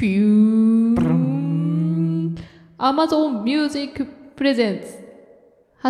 ピューン Amazon Music Presents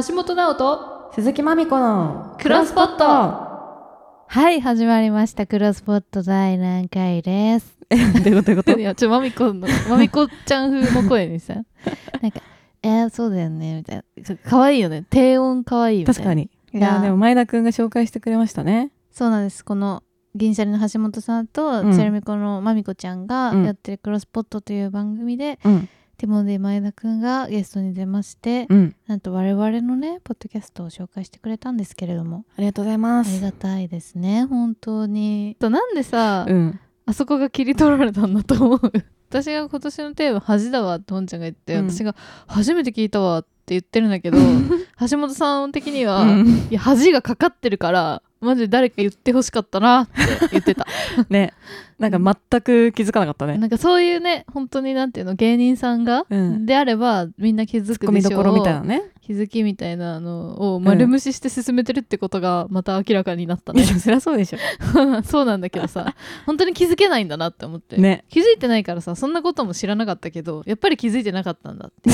橋本直人。鈴木まみこのクロスポット。はい始まりました。クロスポット第何回です。どういうこと？どういうこと？いやちょまみこのまみこちゃん風の声にさ なんかえー、そうだよねみたいな。可愛いよね。低音可愛いみたいな。確かに。いやでも前田くんが紹介してくれましたね。そうなんです。この銀シャリの橋本さんと、うん。チェルミコのまみこちゃんがうん。やってるクロスポットという番組で、うん。ティモンディ前田くんがゲストに出まして、うん。なんと我々のねポッドキャストを紹介してくれたんですけれども。ありがとうございまありすがたいですね本当に。となんでさ、うん。あそこが切り取られたんだと思う。私が今年のテーマ恥だわって本ちゃんが言って、うん。私が初めて聞いたわって言ってるんだけど 橋本さん的には、うん。いや恥がかかってるからマジで誰か言ってほしかったなって言ってた。ね。なんか全く気づかなかったね。なんかそういうね本当になんていうの芸人さんが、うん。であればみんな気づくでしょう。どころみたいなね。気づきみたいなのを丸無視して進めてるってことがまた明らかになったね。いや、そりゃそうでしょ。そうなんだけどさ本当に気づけないんだなって思って、ね。気づいてないからさそんなことも知らなかったけどやっぱり気づいてなかったんだって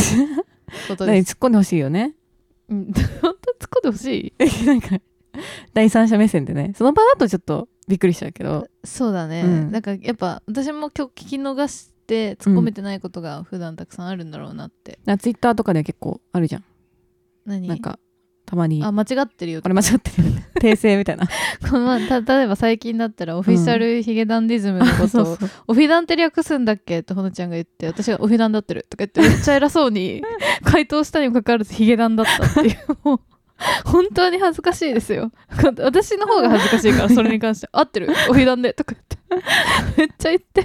ことです、何突っ込んでほしいよね。うん、本当突っ込んでほしい？なんか 第三者目線でね。その場だとちょっとびっくりしちゃうけど。そうだね、うん。なんかやっぱ私も今日聞き逃して突っ込めてないことが普段たくさんあるんだろうなって、ツイッターとかで結構あるじゃん。何？なんかたまに。あ間違ってるよあれ間違ってる。訂正みたいな。この例えば最近だったらオフィシャルヒゲダンディズムのことを、オフィダンって略すんだっけってほのちゃんが言って私がオフィダンだってるとか言ってめっちゃ偉そうに回答したにもかかわらずヒゲダンだったっていう 本当に恥ずかしいですよ。私の方が恥ずかしいからそれに関して 合ってる？オフィダンでとか言って。めっちゃ言って。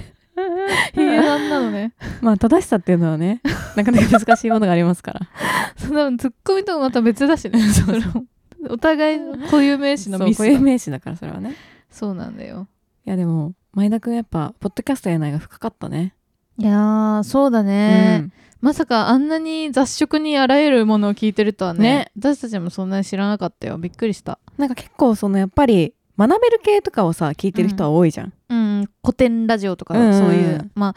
ヒゲダンなのね。まあ正しさっていうのはねなかなか難しいものがありますから。そんなツッコミともまた別だしね。それもお互いの固有名詞のミス固有名詞だからそれはね。そうなんだよ。いやでも前田くんやっぱポッドキャストやないが深かったねいやーそうだね、まさかあんなに雑食にあらゆるものを聞いてるとはね。ね。私たちもそんなに知らなかったよ。びっくりした。なんか結構そのやっぱり学べる系とかをさ聞いてる人は多いじゃん、うん。古典ラジオとかうんうんうん。そういう、まあ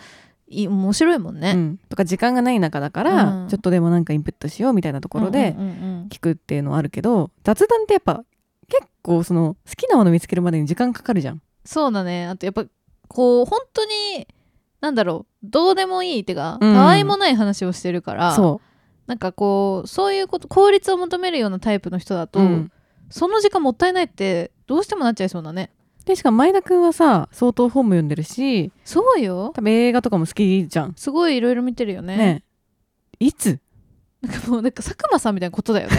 いい面白いもんね、うん。とか時間がない中だから、うん。ちょっとでもなんかインプットしようみたいなところでうんうんうん。聞くっていうのはあるけど、雑談ってやっぱ結構その好きなもの見つけるまでに時間かかるじゃん。そうだね。あとやっぱこう本当になんだろうどうでもいいってか、うん。たわいもない話をしてるからそなんかこうそういうこと効率を求めるようなタイプの人だう、と、うん。その時間もったいないってどうしてもなっちゃいそうだね。でしかも前田くんはさ相当本も読んでるしそうよ。多分映画とかも好きじゃん。すごいいろいろ見てるよね。ね。いつ？なんかもうなんか佐久間さんみたいなことだよね。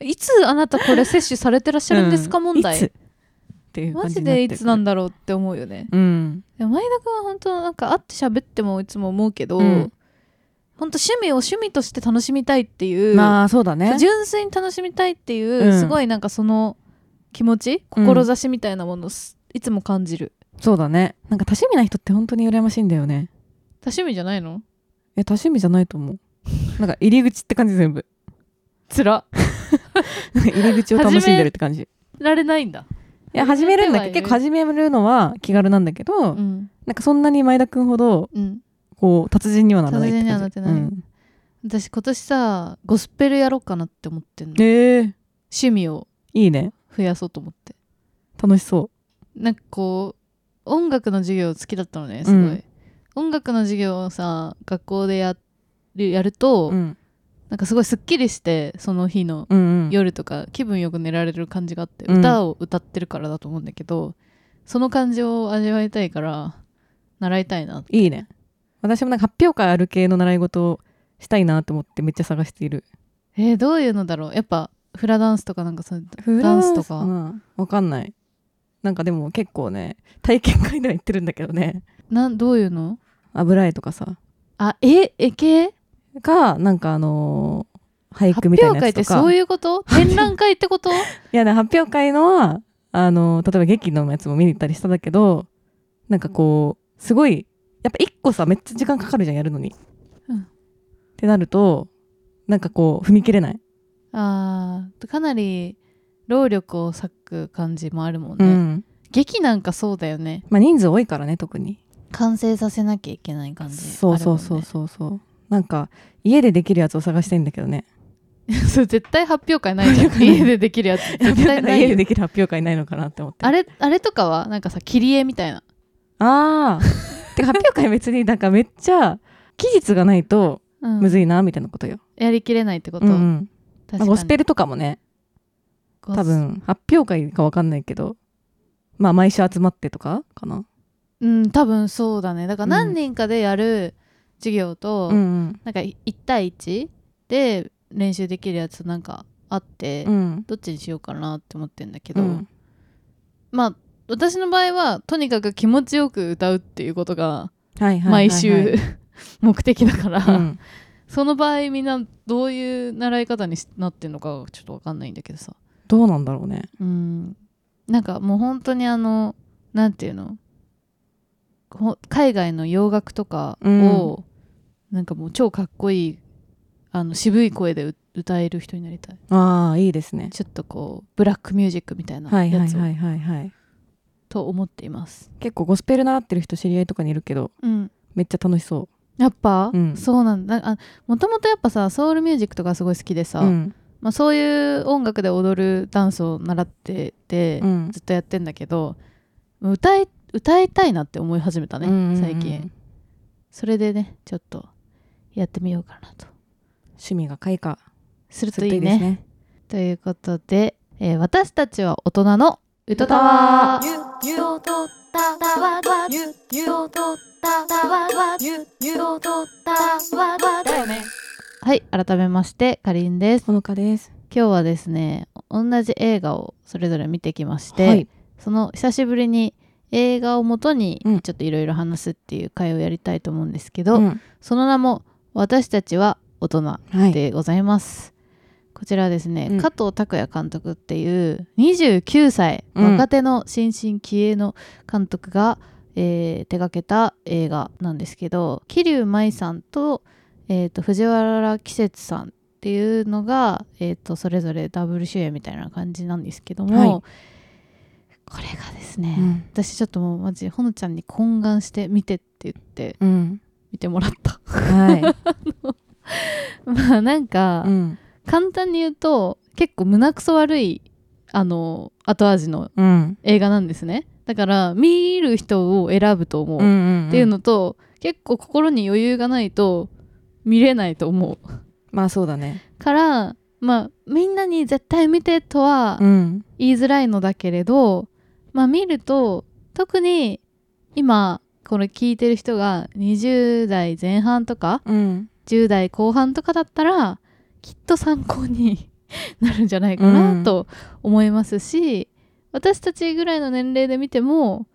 いつあなたこれ摂取されてらっしゃるんですか、うん。問題。いつ？っていうマジ感じになってる。でいつなんだろうって思うよね。うん。でも前田君は本当なんか会って喋ってもいつも思うけど、うん。本当趣味を趣味として楽しみたいっていう、まあそうだね。純粋に楽しみたいっていう、うん。すごいなんかその気持ち志みたいなものをすいつも感じる。そうだね。なんか多趣味な人って本当に羨ましいんだよね。多趣味じゃないの？え多趣味じゃないと思う。なんか入り口って感じ全部。つら 入り口を楽しんでるって感じ。いられないんだや始めるんだけ？ど結構始始めるのは気軽なんだけど、うん。なんかそんなに前田くんほどうん。こう達人にはならないって感じ達人にはなってない。うん。私今年さゴスペルやろうかなって思ってんのえー、趣味を。いいね。増やそうと思って。楽しそなんかこう音楽の授業好きだったのねすごい、うん。音楽の授業をさ学校でやるやると、う、うん、なんかすごいすっきりしてその日の夜とか気分よく寝られる感じがあって、うん。歌を歌ってるからだと思うんだけどその感じを味わいたいから習いたいないいね。私もなんか発表会ある系の習い事をしたいなと思ってめっちゃ探している。えーどういうのだろう？やっぱフラダンスとかなんかそうダンス？とか？うん。わかんない。なんかでも結構ね体験会では行ってるんだけどね。なんどういうの？油絵とかさ。あえ絵系？かなんかあのー俳発句みたい表会ってなやつとか。そういうこと？展覧会ってこと？いやね発表会のはあのー例えば劇のやつも見に行ったりしたんだけどなんかこうすごいやっぱ一個さめっちゃ時間かかるじゃんやるのに、うん。ってなるとなんかこう踏み切れない、あーかなり労力を割く感じもあるもんね、うん。劇なんかそうだよね。まあ人数多いからね特に。完成させなきゃいけない感じそうそうそうそうそうなんか家でできるやつを探したいんだけどね。それ絶対発表会ないじゃん。家でできるやつ。絶対ないよ。家でできる発表会ないのかなって思ってあれあれとかはなんかさ切り絵みたいな。あー。てか発表会別になんかめっちゃ期日がないとうん。むずいなみたいなことよ、やりきれないってこと、うんうん。確かに。ゴスペルとかもね多分発表会かわかんないけどまあ毎週集まってとかかな。うん多分そうだね。だから何人かでやる授業と、うんうん。なんか1対1で練習できるやつなんかあって、うん。どっちにしようかなって思ってんだけど、うん。まあ私の場合はとにかく気持ちよく歌うっていうことが毎週 目的だから、うん。その場合みんなどういう習い方にしなってんのかちょっと分かんないんだけどさ。どうなんだろうね。うん。なんかもう本当にあのなんていうの？ほ海外の洋楽とかを、なんかもう超かっこいいあの渋い声でう歌える人になりたい。ああいいですね。ちょっとこうブラックミュージックみたいなはいはやつをいはいはいはいと思っています、結構ゴスペル習ってる人知り合いとかにいるけどうん、めっちゃ楽しそやっぱ、うん。そうなんだ。あもともとやっぱさソウルミュージックとかすごい好きでさ、ううん。まあ、そういう音楽で踊るダンスを習ってて、うん。ずっとやってんだけど歌い歌いたいなって思い始めたね、最近。それでねちょっとやってみようかなと。趣味が開花。するとといいねね。ということで、えー私たちは大人の歌タワーはい改めましてかりんです。ほのかです。今日はですね同じ映画をそれぞれ見てきまして、はい。その久しぶりに映画をもとにうん。ちょっといろいろ話すっていう会をやりたいと思うんですけど、うん。その名も「私たちは大人」はい。でございます。こちらはですね、うん。加藤拓也監督っていう29歳、うん。若手の新進気鋭の監督が、えー手掛けた映画なんですけど桐生舞さんと,、えーと藤原季節さんっていうのが、えー、とそれぞれダブル主演みたいな感じなんですけども、はいこれがですね、うん。私ちょっともうマジほのちゃんに懇願して見てって言ってうん。見てもらった。はい。まあなんか、うん。簡単に言うと結構胸くそ悪いあの後味のうん。映画なんですね。だから見る人を選ぶと思う、うんうん。っていうのと結構心に余裕がないと見れないと思う。まあそうだね。からまあみんなに絶対見てとはうん。言いづらいのだけれどまあ見ると特に今これ聞いてる人が20代前半とかうん。10代後半とかだったらきっと参考に なるんじゃないかなと思いますし、私たちぐらいの年齢で見ても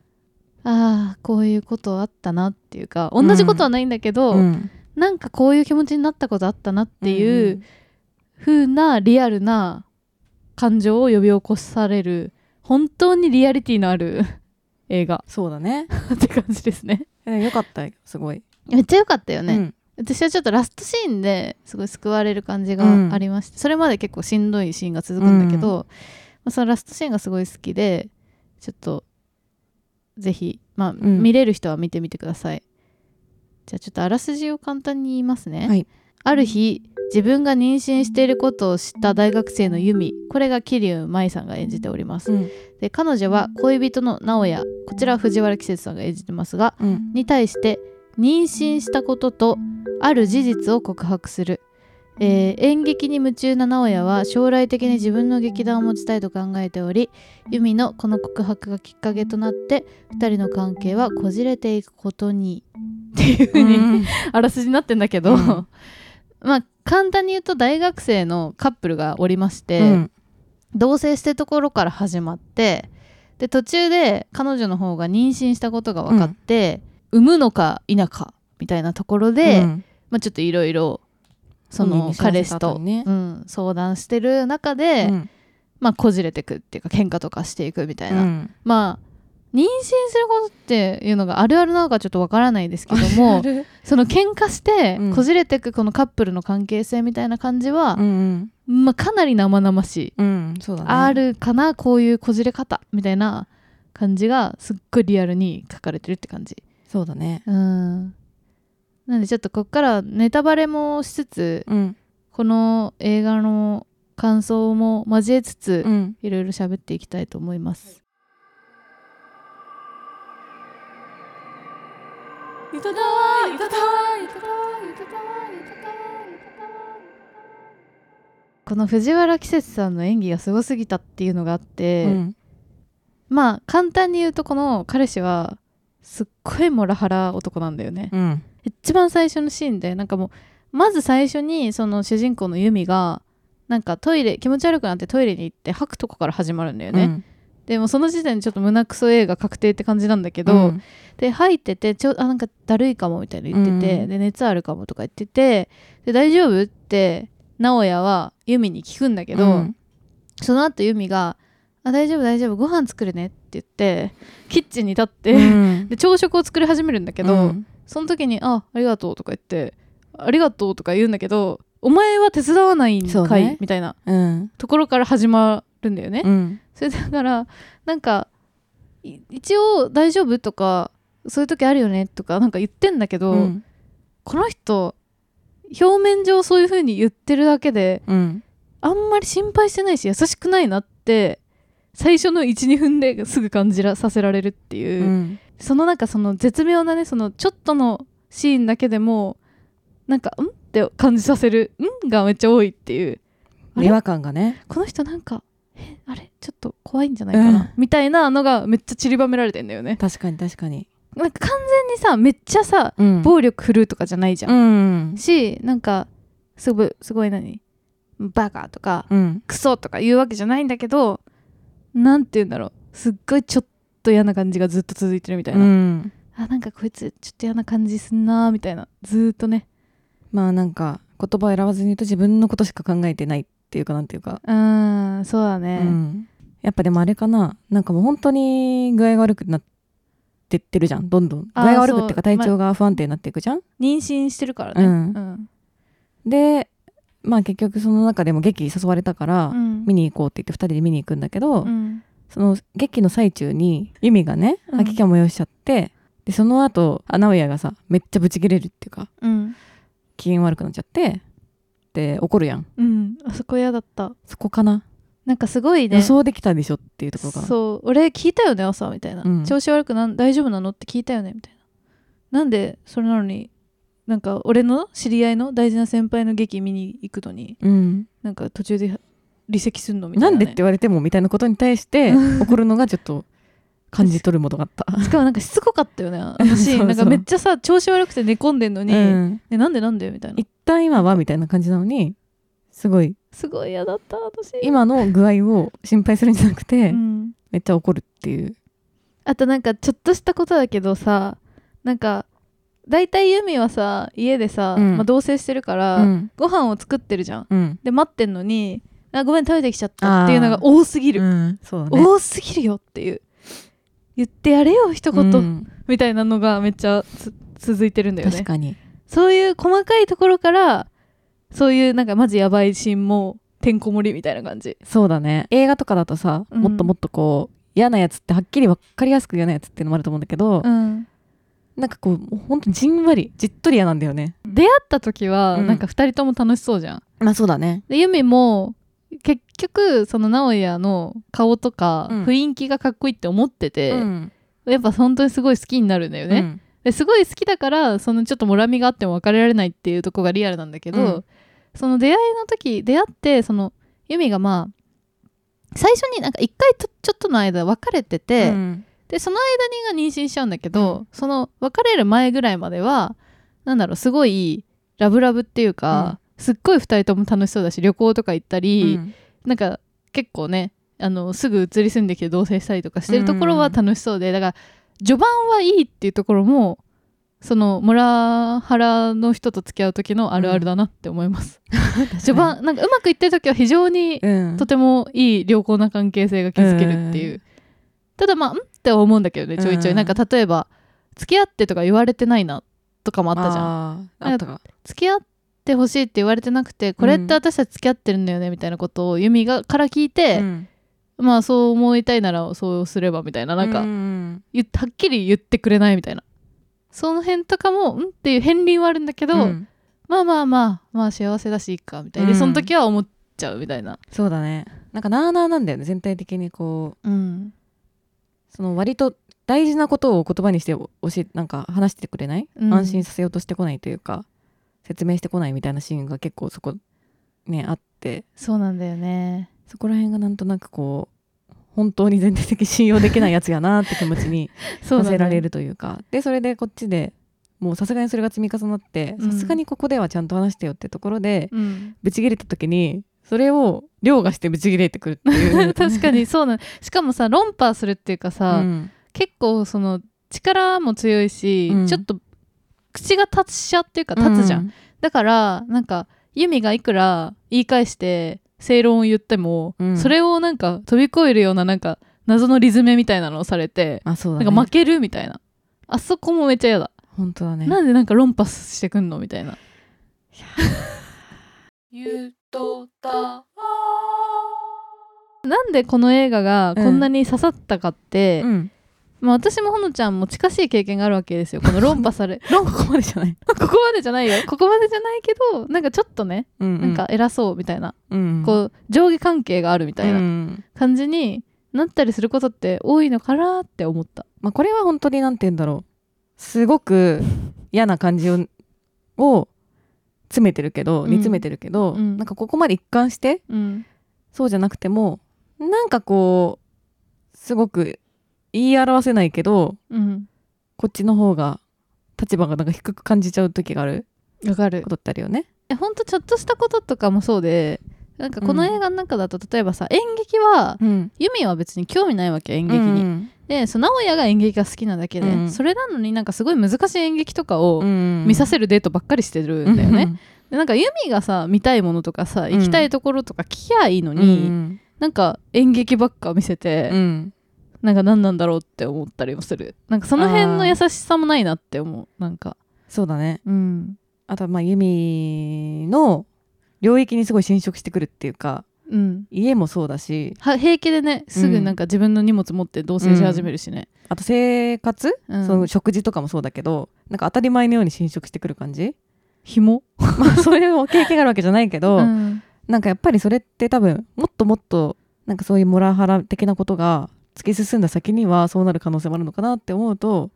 ああこういうことあったなっていうか同じことはないんだけど、うん。なんかこういう気持ちになったことあったなっていう風なリアルな感情を呼び起こされる本当にリアリティのある 映画。そうだね。って感じですね。えよかったよすごい。めっちゃ良かったよね。うん。私はちょっとラストシーンですごい救われる感じうん。がありまして、それまで結構しんどいシーンが続くんだけど、まあ、そのラストシーンがすごい好きでちょっとぜひ、まあん。見れる人は見てみてください。じゃあちょっとあらすじを簡単に言いますね、はいある日自分が妊娠していることを知った大学生のユミこれが桐生舞さんが演じております、うん。で彼女は恋人の直哉こちらは藤原季節さんが演じてますがうん。に対して妊娠したこととある事実を告白する、えー演劇に夢中な直哉は将来的に自分の劇団を持ちたいと考えており由美のこの告白がきっかけとなって2人の関係はこじれていくことに。っていう風に、うん。あらすじになってんだけど、うんまあ簡単に言うと大学生のカップルがおりまして、うん。同棲してるところから始まってで途中で彼女の方が妊娠したことが分かって、産むのか否かみたいなところで、うん。まあ、ちょっといろいろその彼氏と、ねうん、相談してる中で、うん。まあこじれてくっていうか喧嘩とかしていくみたいな、うん。まあ妊娠することっていうのがあるあるなのかちょっとわからないですけども その喧嘩してうん。こじれてくこのカップルの関係性みたいな感じはうんう、ん。まあ、かなり生々しい、うんね。あるかなこういうこじれ方みたいな感じがすっごいリアルに書かれてるって感じ。そうだね。うん。なんでちょっとこっからネタバレもしつつうん。この映画の感想も交えつつ、うん。いろいろ喋っていきたいと思いますこの藤原季節さんの演技がすごすぎたっていうのがあって、うんまあ簡単に言うとこの彼氏はすっごいモラハラ男なんだよね、うん一番最初のシーンでなんかもうまず最初にその主人公のユミがなんかトイレ気持ち悪くなってトイレに行って吐くとこから始まるんだよね、うんでもその時点でちょっと胸クソ映画確定って感じなんだけど、うん。で吐いててちょあなんかだるいかもみたいな言ってて、うん。で熱あるかもとか言っててで大丈夫って直哉はユミに聞くんだけど、うん。その後ユミが「あ大丈夫大丈夫ご飯作るね」って言ってキッチンに立って、うん。で朝食を作り始めるんだけど、うん。その時に「あありがとう」とか言って「ありがとう」とか言うんだけど「お前は手伝わないんかい、ね。みたいなうん。ところから始まるんだよね。うんそれだからなんかい一応「大丈夫?」とか「そういう時あるよね」とかなんか言ってんだけど、うん。この人表面上そういう風に言ってるだけでうん。あんまり心配してないし優しくないなって最初の12分ですぐ感じらさせられるっていう、うん。そのなんかその絶妙なねそのちょっとのシーンだけでもなんか「ん?」って感じさせる「ん?」がめっちゃ多いっていう。違和感がね。この人なんかえあれちょっと怖いんじゃないかな、うん。みたいなのがめっちゃ散りばめられてんだよね。確かに確かに。なんか完全にさめっちゃさうん。暴力振るうとかじゃないじゃん、うんしなんかすごいすごい何？バカとかうん。クソとか言うわけじゃないんだけどなんて言うんだろう？すっごいちょっと嫌な感じがずっと続いてるみたいうな、ん。あなんかこいつちょっと嫌な感じすんなーみたいな。ずーっとね。まあなんか言葉を選ばずに言うと自分のことしか考えてないっていうかなんていうか。うーんそうだうね、ん。やっぱでもあれかな。なんかもう本当に具合が悪くなってってるじゃん。どんどん。具合が悪くってか体調が不安定になっていくじゃん。妊娠してるからね。うん。うん。でまあ結局その中でも劇誘われたからうん。見に行こうって言って2人で見に行くんだけど、うん。その劇の最中にユミがねうん。吐き気を催しちゃって、でその後アナウヤがさめっちゃブチ切れるっていうかうん。機嫌悪くなっちゃってで怒るやん。うん。あそこ嫌だった。そこかな、なんかすごいね。予想できたでしょっていうところがそう。俺聞いたよね朝みたいな、うん。調子悪くなん大丈夫なの？って聞いたよねみたいな。なんでそれなのになんか俺の知り合いの大事な先輩の劇見に行くのにうん、なんか途中で離席すんのみたな、ね、ないんでって言われてもみたいなことに対して 怒るのがちょっと感じ取るものがあった。しかもなんかしつこかったよね。あのシーンそうそう。なんかめっちゃさ調子悪くて寝込んでんのに、うん、ね、なんでなんでみたいな。一旦今はみたいな感じなのにすごいすごい嫌だった私。今の具合を心配するんじゃなくて、うん、めっちゃ怒るっていう。あとなんかちょっとしたことだけどさなんか大体ユミはさ家でさ、うん。まあ、同棲してるから、うん。ご飯を作ってるじゃん。うん。で待ってんのにあごめん食べてきちゃったっていうのが多すぎる、うん、ね。多すぎるよっていう言ってやれよ一言、うんみたいなのがめっちゃつ続いてるんだよね確かに。そういう細かいところからそういうなんかマジやばいシーンもてんこ盛りみたいな感じそうだね。映画とかだとさ、うんもっともっとこう嫌なやつってはっきり分かりやすく嫌なやつっていうのもあると思うんだけど、うんなんかこうほんとじんわりじっとり嫌なんだよね。出会った時はうんなんか2人とも楽しそうじゃん、まあそうだね。でユミも結局その直哉の顔とかうん。雰囲気がかっこいいって思ってて、うん。やっぱ本当にすごい好きになるんだよね、うん。ですごい好きだからそのちょっともらみがあっても別れられないっていうとこがリアルなんだけど、うん。その出会いの時出会ってそのユミがまあ最初になんか一回とちょっとの間別れてて、うん。でその間にが妊娠しちゃうんだけど、その別れる前ぐらいまではなんだろうすごいラブラブっていうか、すっごい2人とも楽しそうだし旅行とか行ったり、うん。なんか結構ねあのすぐ移り住んできて同棲したりとかしてるところは楽しそうで、だから序盤はいいっていうところもそのモラハラの人と付き合う時のあるあるだなって思います、序盤なんかうまくいってる時は非常にうん。とてもいい良好な関係性が築けるっていう、ただまあんって思うんだけどねちょいちょい、うん。なんか例えば付き合ってとか言われてないなとかもあったじゃん。付き合ってほしいって言われてなくてこれって私たち付き合ってるんだよねみたいなことをユミがから聞いて、うん。まあそう思いたいならそうすればみたいななんか、うんはっきり言ってくれないみたいな。その辺とかもうんっていう片鱗はあるんだけど、うん。まあまあまあまあ幸せだしいいかみたいな、でうん。その時は思っちゃうみたいな。そうだね。なんかなあなあなんだよね全体的にこう。うん。その割と大事なことを言葉にして教えなんか話してくれない、うん。安心させようとしてこないというか説明してこないみたいなシーンが結構そこねあって。そうなんだよね。そこら辺がなんとなくこう本当に全体的に信用できないやつやなって気持ちに させられるというか。でそれでこっちでもうさすがにそれが積み重なってうん。さすがにここではちゃんと話してよってところで、うん。ブチ切れた時にそれを凌駕してブチ切れてくるっていう。確かにそうなんしかもさ論破するっていうかさ、うん。結構その力も強いし、うん。ちょっと口が達者っていうか立つじゃん、うん。だからなんかユミがいくら言い返して正論を言っても、うん。それをなんか飛び越えるようななんか謎のリズムみたいなのをされて、ね。なんか負けるみたいな。あそこもめっちゃ嫌だ、本当だね。なんでなんか論破してくんのみたいな。ゆとた。なんでこの映画がこんなに刺さったかって、うんまあ、私もほのちゃんも近しい経験があるわけですよ。この論破され 論ここまでじゃない。ここまでじゃないよ。ここまでじゃないけどなんかちょっとねうんなんか偉そうみたいな、うんこう上下関係があるみたいなうん。感じになったりすることって多いのかなって思った。まあ、これは本当になんて言うんだろう。すごく 嫌な感じをを詰めてるけどうん。煮詰めてるけど、うん。なんかここまで一貫してうん。そうじゃなくてもなんかこうすごく言い表せないけどうん。こっちの方が立場がなんか低く感じちゃう時がある。わかる。ことってあるよね。えほんとちょっとしたこととかもそうでなんかこの映画の中だと例えばさ、演劇はうん、ユミは別に興味ないわけ演劇に、うん。でそう直哉が演劇が好きなだけで、うん。それなのになんかすごい難しい演劇とかをうん。見させるデートばっかりしてるんだよね、でなんかユミがさ見たいものとかさん行きたいところとか聞きゃいいのうん。に、うん。なんか演劇ばっか見せて、うんなんか何なんだろうって思ったりもする。なんかその辺の優しさもないなって思う。なんか。そうだね。うん。あとはまあユミの領域にすごい侵食してくるっていうかうん。家もそうだし。は平気でねすぐなんか自分の荷物持って同棲し始めるしね、あと生活、うん。その食事とかもそうだけどなんか当たり前のように侵食してくる感じ？紐、まあそういう経験があるわけじゃないけど、うん。なんかやっぱりそれって多分もっともっとなんかそういうモラハラ的なことが突き進んだ先にはそうなる可能性もあるのかなって思うと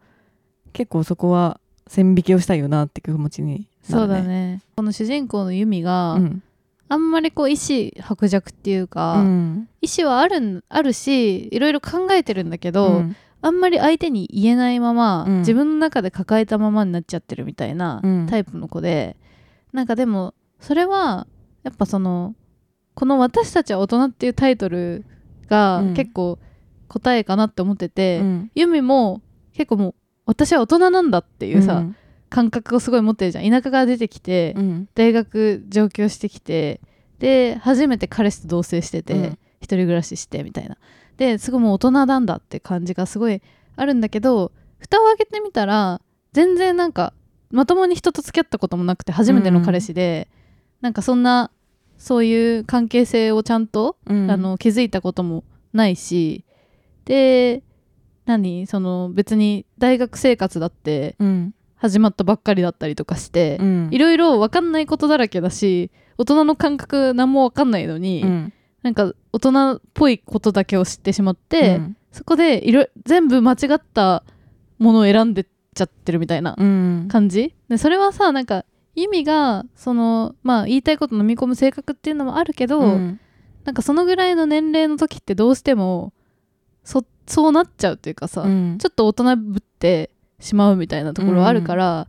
結構そこは線引きをしたいよなって気持ちになそうるね。だね。この主人公のユミが、うん。あんまりこう意志薄弱っていうか、うん。意志はあるんあるしいろいろ考えてるんだけど、うん。あんまり相手に言えないまま、うん。自分の中で抱えたままになっちゃってるみたいなうん。タイプの子で、なんかでもそれはやっぱそのこの「私たちは大人」っていうタイトルがうん。結構答えかなって思ってて、うん。ユミも結構もう私は大人なんだっていうさ、うん。感覚をすごい持ってるじゃん。田舎から出てきて、うん。大学上京してきてで初めて彼氏と同棲してて、うん。一人暮らししてみたいな。ですごいもう大人なんだって感じがすごいあるんだけど蓋を開けてみたら全然なんかまともに人と付き合ったこともなくて初めての彼氏で、なんかそんなそういう関係性をちゃんと、うん。あの気づいたこともないしで何？その別に大学生活だってうん。始まったばっかりだったりとかして、うん。いろいろ分かんないことだらけだし大人の感覚何も分かんないのに、うん。なんか大人っぽいことだけを知ってしまって、うん。そこでいろ全部間違ったものを選んでっちゃってるみたいなうん。感じ。でそれはさなんか意味がそのまあ言いたいこと飲み込む性格っていうのもあるけど、うん。なんかそのぐらいの年齢の時ってどうしてもそそうなっちゃうっていうかさ、うん。ちょっと大人ぶってしまうみたいなところあるから、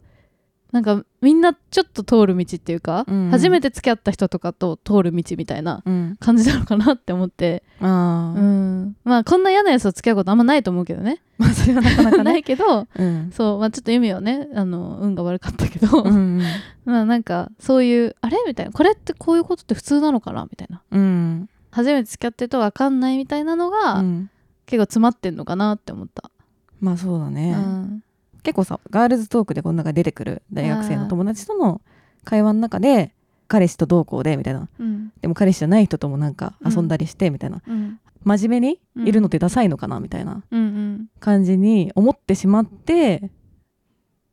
なんかみんなちょっと通る道っていうか、うん。初めて付き合った人とかと通る道みたいなうん。感じなのかなって思って、うん、まあこんな嫌なやつと付き合うことあんまないと思うけどね。まあそれはなかなか なねいけどうん。そう、まあ、ちょっと意味はねあの運が悪かったけど、うん まあなんかそういうあれみたいなこれってこういうことって普通なのかなみたいな。うん。初めて付き合ってると分かんないみたいなのが、うん結構詰まってんのかなって思った、まあそうだね、うん。結構さガールズトークでこの中に出てくる大学生の友達との会話の中で彼氏とどうこうでみたいな。うん。でも彼氏じゃない人ともなんか遊んだりしてみたいな、うん。真面目にいるのってダサいのかなみたいな感じに思ってしまって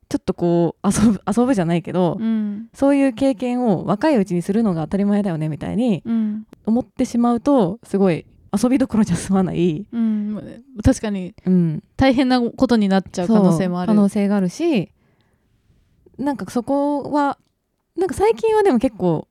ちょっとこう遊ぶ遊ぶじゃないけど、うん。そういう経験を若いうちにするのが当たり前だよねみたいにうん。思ってしまうとすごい遊びどころじゃ済まない、うん確かに。うん、大変なことになっちゃう可能性もある。可能性があるしなんかそこはなんか最近はでも結構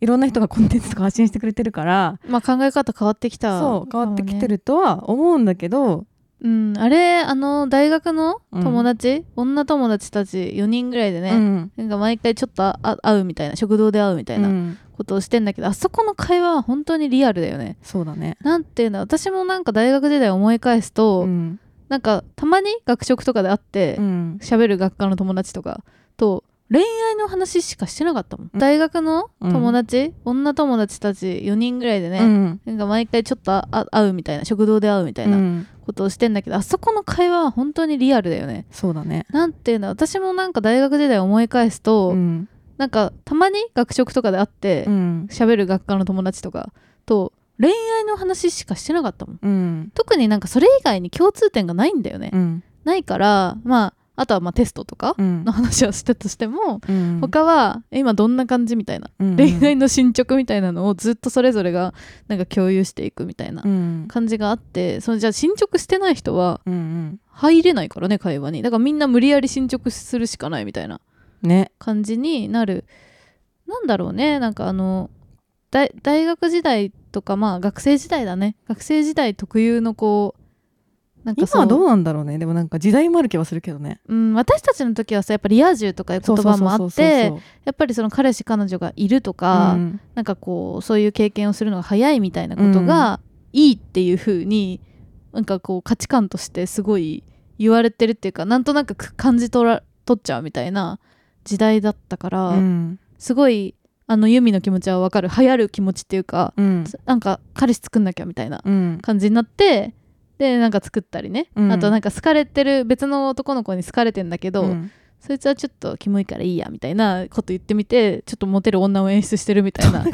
いろんな人がコンテンツとか発信してくれてるからまあ考え方変わってきたそう変わってきてるるとは思うんだけど、うん。あれあの大学の友達、女友達たち？4人ぐらいでね、うん。なんか毎回ちょっと会うみたいな食堂で会うみたいなうん。ことをしてんだけど、あそこの会話は本当にリアルだよね。そうだね。なんていうんだ私もなんか大学時代思い返すと、うん。なんかたまに学食とかで会ってうん。喋、る学科の友達とかと恋愛の話しかしてなかったもん、うん。大学の友達、女友達たち4人ぐらいでね、うん。なんか毎回ちょっと会うみたいな食堂で会うみたいうなん。ことをしてんだけど、あそこの会話は本当にリアルだよね。そうだね。なんていうんだ私もなんか大学時代思い返すと、うん。なんかたまに学食とかで会ってうん。喋、る学科の友達とかと恋愛の話しかしてなかったもん。うん。特になんかそれ以外に共通点がないんだよね、うん。ないからまああとはまあテストとかうん。の話はしたとしても、うん。他はえ今どんな感じみたいな、うん。恋愛の進捗みたいなのをずっとそれぞれがなんか共有していくみたいなうん。感じがあってそのじゃあ進捗してない人はうん入れないからね会話に。だからみんな無理やり進捗するしかないみたいな感じになる。なんだろうねなんかあの大大学時代とかまあ学生時代だね。学生時代特有のこうなんか今はどうなんだろうね。でもなんか時代もある気はするけどね。うん、私たちの時はさやっぱリア充とかいう言葉もあってやっぱりその彼氏彼女がいるとか、うん。なんかこうそういう経験をするのが早いみたいなことがいいっていう風になんかこう価値観としてすごい言われてるっていうかなんとなく感じ取ら取っちゃうみたいな時代だったから、うん。すごいあのユミの気持ちはわかる。流行る気持ちっていうか、うん。なんか彼氏作んなきゃみたいなうん。感じになってでなんか作ったりね、うん。あとなんか好かれてる別の男の子に好かれてんだけど、うん。そいつはちょっとキモいからいいやみたいなこと言ってみてちょっとモテる女を演出してるみたいな感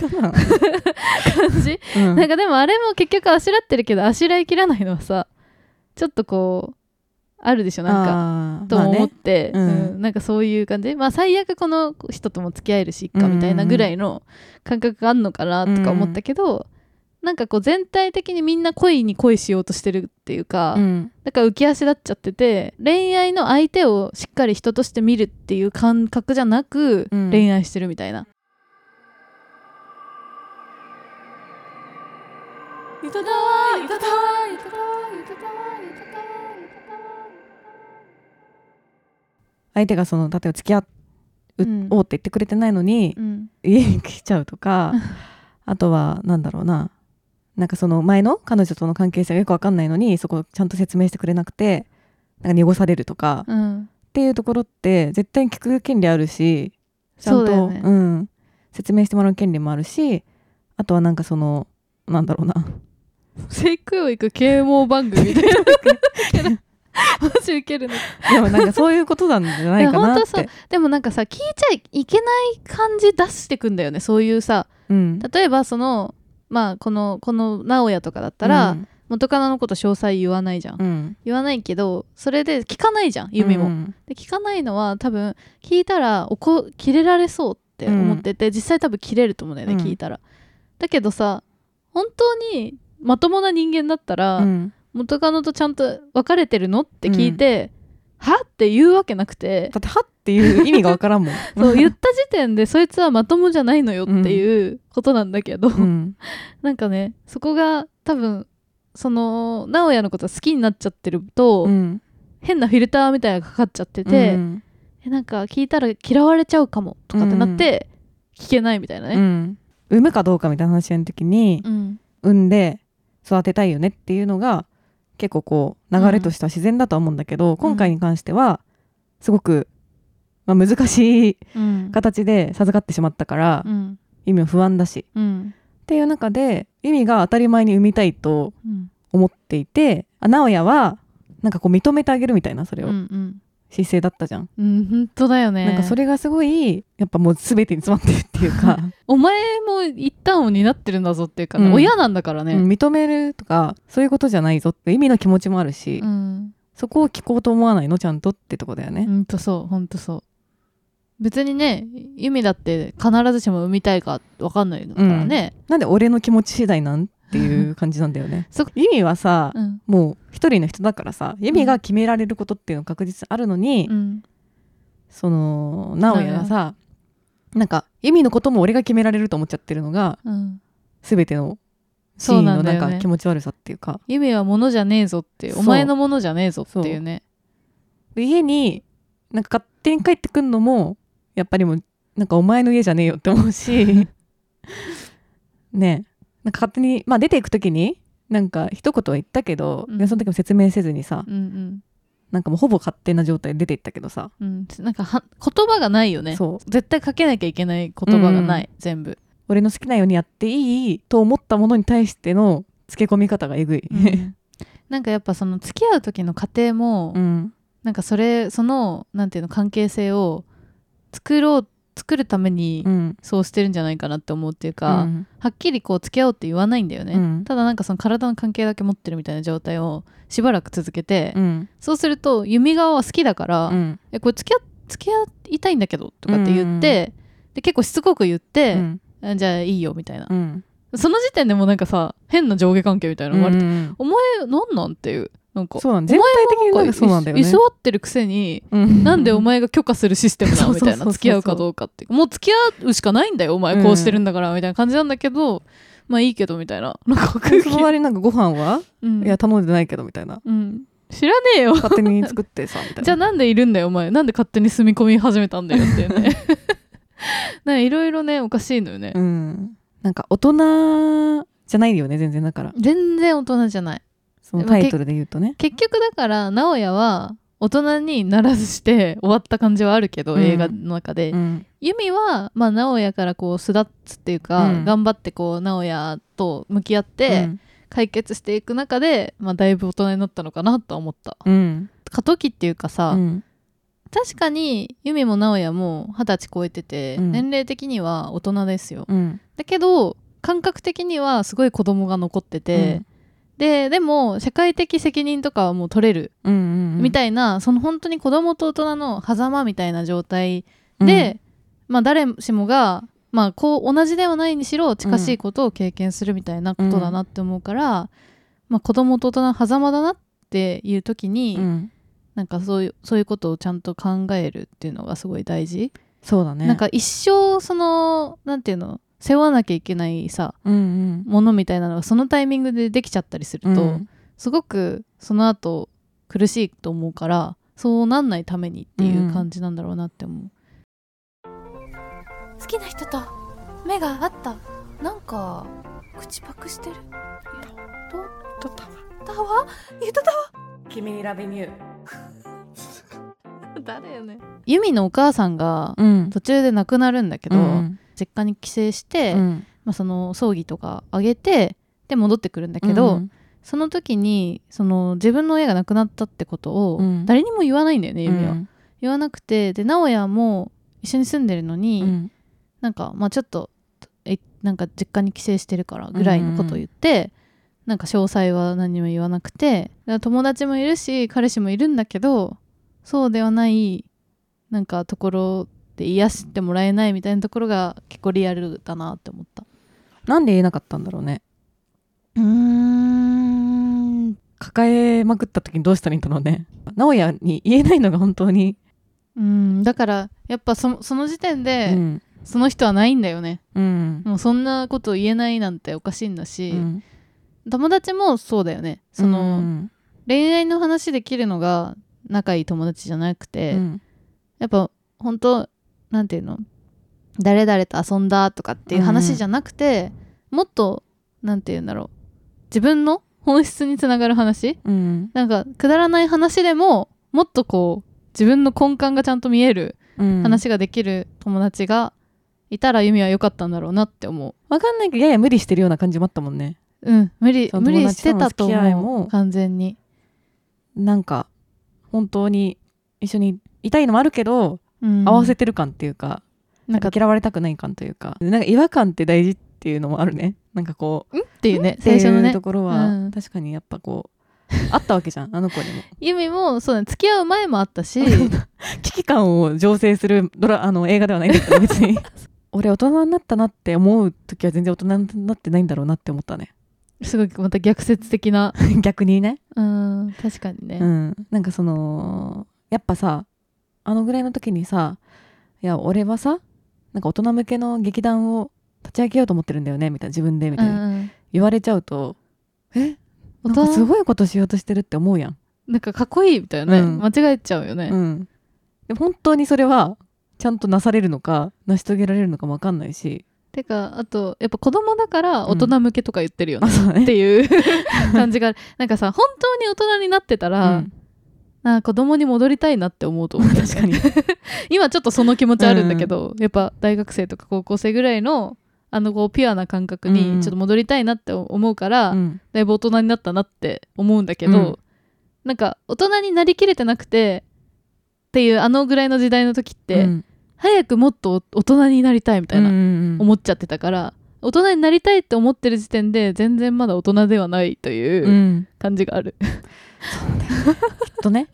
じ、うん。なんかでもあれも結局あしらってるけどあしらいきらないのはさちょっとこうあるでしょなんか。とあー。まあね思って、うん。うん。なんかそういう感じ。まあ最悪この人とも付き合えるしいっかみたいなぐらいの感覚があるのかなとか思ったけど、なんかこう全体的にみんな恋に恋しようとしてるっていうか、うん。だから浮き足立っちゃってて恋愛の相手をしっかり人として見るっていう感覚じゃなく、うん。恋愛してるみたいな。相手がその例えば付き合ううん。おうって言ってくれてないのにうん。家に来ちゃうとか あとはなんだろうななんかその前の彼女との関係性がよくわかんないのにそこちゃんと説明してくれなくてなんか濁されるとかうん。っていうところって絶対に聞く権利あるしちゃんとそうね。ん、説明してもらう権利もあるしあとはなんかそのなんだろうな。性教育啓蒙番組みたいなマジウケるねでもなんかそういうことなんじゃないかなって。でもなんかさ聞いちゃいけない感じ出してくんだよねそういうさ。うん。例えばそのまあこのこの直哉とかだったら、うん。元カノのこと詳細言わないじゃん、うん、言わないけどそれで聞かないじゃんユミも、うん。で聞かないのは多分聞いたらおこ切れられそうって思ってて、実際多分切れると思うんだよね、うん。聞いたら。だけどさ本当にまともな人間だったら、うん。元カノとちゃんと別れてるのって聞いて、は？って言うわけなくて。だってはっていう意味がわからんもん。そう言った時点でそいつはまともじゃないのよっていうことなんだけど、うん。なんかねそこが多分その直哉のこと好きになっちゃってると、うん。変なフィルターみたいなのがかかっちゃってて、うん。えなんか聞いたら嫌われちゃうかもとかってなって、聞けないみたいなうね。ん。産むかどうかみたいな話の時にうん。産んで育てたいよねっていうのが結構こう流れとしては自然だとは思うんだけど、今回に関してはすごく、まあ、難しいうん。形で授かってしまったから、うん。意味も不安だし。うん。っていう中で意味が当たり前に産みたいとうん。思っていてあ直哉はなんかこう認めてあげるみたいなそれを、うん姿勢だったじゃん、うん本当だよね。なんかそれがすごいやっぱもう全てに詰まってるっていうか、お前も一旦を担ってるんだぞっていうかね、うん。親なんだからね、うん認めるとかそういうことじゃないぞって意味の気持ちもあるし、うん。そこを聞こうと思わないの？ちゃんとってとこだよね。ほんとそうほんとそう別にねユミだって必ずしも産みたいか分かんないからね、なんで俺の気持ち次第なんっていう感じなんだよね。そユミはさ、うん。もう一人の人だからさユミが決められることっていうのが確実にあるのに、うん。その直哉がさなんかユミのことも俺が決められると思っちゃってるのがうん。全てのシーンのなんか気持ち悪さっていうか。ユミはものじゃねえぞってお前のものじゃねえぞっていうね。で家になんか勝手に帰ってくんのもやっぱりもうなんかお前の家じゃねえよって思うし。ね。えなんか勝手にまあ出ていく時になんか一言は言ったけど、うん。でその時も説明せずにさうんうん。なんかもうほぼ勝手な状態で出ていったけどさ、うん。なんかは言葉がないよね。そう。絶対かけなきゃいけない言葉がない、全部、俺の好きなようにやっていいと思ったものに対しての付け込み方がえぐい。なんかやっぱその付き合う時の過程も、うん。なんかそれそのなんていうの関係性を作ろう作るためにうん。そうしてるんじゃないかなって思うっていうか、うん。はっきりこう付き合おうって言わないんだよね、うん。ただなんかその体の関係だけ持ってるみたいな状態をしばらく続けて、うん。そうすると弓側は好きだから、うん。えこれ付き合付き合いたいんだけどとかって言って、で結構しつこく言って、じゃあいいよみたいな、うん。その時点でもうなんかさ変な上下関係みたいなの生まれて、うんお前なんなんっていうなんかそうなん全体的になんかそうなんだよね。居座ってるくせに、うん。なんでお前が許可するシステムそうなそうそうそう。みたいな。付き合うかどうかって。もう付き合うしかないんだよお前こうしてるんだからみたいな感じなんだけど、まあいいけどみたいな。なんか空気。その割になんかご飯は、うん。いや頼んでないけどみたいな。うん、知らねえよ。勝手に作ってさみたいな。じゃあなんでいるんだよお前。なんで勝手に住み込み始めたんだよっていうね。なんかいろいろねおかしいのよね、うん。なんか大人じゃないよね全然だから。全然大人じゃないそのタイトルで言うとね。結局だから直哉は大人にならずして 終わった感じはあるけど、うん。映画の中で、うん。ユミは、まあ、直哉からこう巣立つっていうか、うん。頑張ってこう直哉と向き合って解決していく中で、まあ、だいぶ大人になったのかなとは思った。うん。過渡期っていうかさ、うん。確かにユミも直哉も二十歳超えてて、うん。年齢的には大人ですよ、うん。だけど感覚的にはすごい子供が残ってて、ででも社会的責任とかはもう取れるうんうんみたいな、その本当に子供と大人の狭間みたいな状態で、まあ誰しもがまあこう同じではないにしろ近しいことを経験するみたいなことだなって思うから、まあ子供と大人の狭間だなっていう時に、うん。なんかそういうそういうことをちゃんと考えるっていうのがすごい大事、そうだね。なんか一生そのなんていうの背負わなきゃいけないさうんうん。ものみたいなのがそのタイミングでできちゃったりすると、うん。すごくその後苦しいと思うからそうなんないためにっていう感じなんだろうなって思う、好きな人と目が合った？なんか口パクしてる？とっただわ。言っただわ。君にラベニュー。誰よねユミのお母さんがうん。途中で亡くなるんだけど、うん実家に帰省して、うん。まあ、その葬儀とかあげてで戻ってくるんだけど、うんその時にその自分の親が亡くなったってことをうん。誰にも言わないんだよね、ユミは。うん言わなくてで直哉も一緒に住んでるのに、うん。なんかまあちょっとえなんか実家に帰省してるからぐらいのことを言って、なんか詳細は何も言わなくて友達もいるし彼氏もいるんだけどそうではないなんかところで癒してもらえないみたいなところが結構リアルだなって思った。なんで言えなかったんだろうね。うーん。抱えまくった時にどうしたらいいんだろうね。直哉に言えないのが本当に、うん。だからやっぱそその時点うで、ん。その人はないんだよね。うん。もうそんなこと言えないなんておかしいんだし、うん。友達もそうだよね。その、うん。恋愛の話できるのが仲いい友達じゃなくて、うん。やっぱ本当なんていうの？誰々と遊んだとかっていう話じゃなくて、もっとなんていうんだろう自分の本質につながる話？うん。なんかくだらない話でももっとこう自分の根幹がちゃんと見えるうん。話ができる友達がいたらユミは良かったんだろうなって思う。わかんないけどやや無理してるような感じもあったもんね。うん無理無理してたと思も。う完全に。なんか本当に一緒にいたいのもあるけど、うん合わせてる感っていうかなんか嫌われたくない感というか。なんか違和感って大事っていうのもあるね。なんかこうっていうね最初のところは、うん。確かにやっぱこうあったわけじゃんあの子にも。ユミもそうだね。付き合う前もあったし 危機感を醸成するドラあの映画ではないんだけど別に。俺大人になったなって思う時は全然大人になってないんだろうなって思ったね。すごいまた逆説的な。逆にね。うん確かにね、うん。なんかそのやっぱさあのぐらいの時にさいや俺はさなんか大人向けの劇団を立ち上げようと思ってるんだよねみたいな自分でみたいな、うんうん。言われちゃうとえ？大人なんかすごいことしようとしてるって思うやん、なんかかっこいいみたいなね、うん。間違えちゃうよね、うん、で本当にそれはちゃんとなされるのか成し遂げられるのかも分かんないし。てかあとやっぱ子供だから大人向けとか言ってるよね、うね。っていう 感じがなんかさ本当に大人になってたら、うんなんか子供に戻りたいなって思うと思う。確かに。今ちょっとその気持ちあるんだけど、やっぱ大学生とか高校生ぐらいのあのこうピュアな感覚うんうん。にちょっと戻りたいなって思うから、うん。だいぶ大人になったなって思うんだけど、うん。なんか大人になりきれてなくてっていうあのぐらいの時代の時って、うん。早くもっと大人になりたいみたいな、うんうん。思っちゃってたから大人になりたいって思ってる時点で全然まだ大人ではないとういうん。感じがある、きっとね。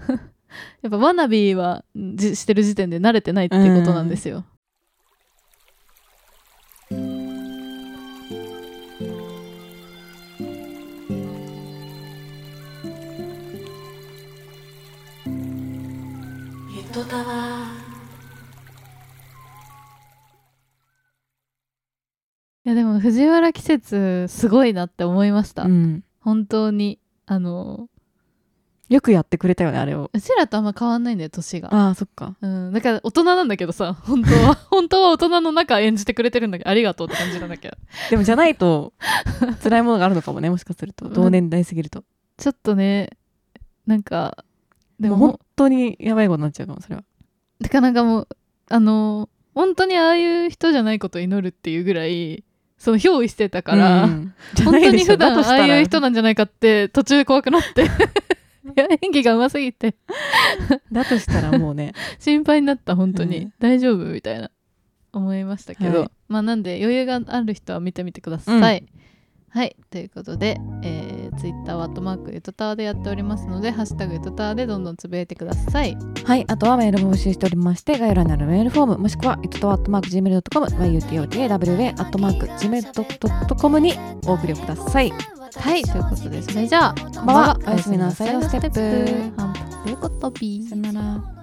やっぱワナビーはじしてる時点で慣れてないっていうことなんですよ、いやでも藤原季節すごいなって思いました、うん。本当に。あのよくやってくれたよねあれを。うちらとあんま変わんないんだよ年が。ああそっか。うん、だから大人なんだけどさ本当は。本当は大人の中演じてくれてるんだけどありがとうって感じなんだけど。でもじゃないと辛いものがあるのかもねもしかすると。うん。同年代すぎると、ちょっとねなんかでも本当にやばいことになっちゃうかもそれは。だからなんかもうあの本当にああいう人じゃないことを祈るっていうぐらいその憑依してたから、うん。本当に普段ああいう人なんじゃないかって途中怖くなって 演技がうますぎて。だとしたらもうね。心配になった本当に、うん。大丈夫みたいな思いましたけど、はい。まあなんで余裕がある人は見てみてください、はいということで、えー、ツイッターはアットマークゆとたわでやっておりますのでハッシュタグゆとたわでどんどんつぶやいてください。はいあとはメールも募集しておりまして概要欄にあるメールフォームもしくはゆとたわ .gmail.com yutotawa アットマーク gmail.com にお送りください。はいということでそれじゃあこんばんは。おやすみなさい。おやすみなさい。ステップ。反復横跳びさよなら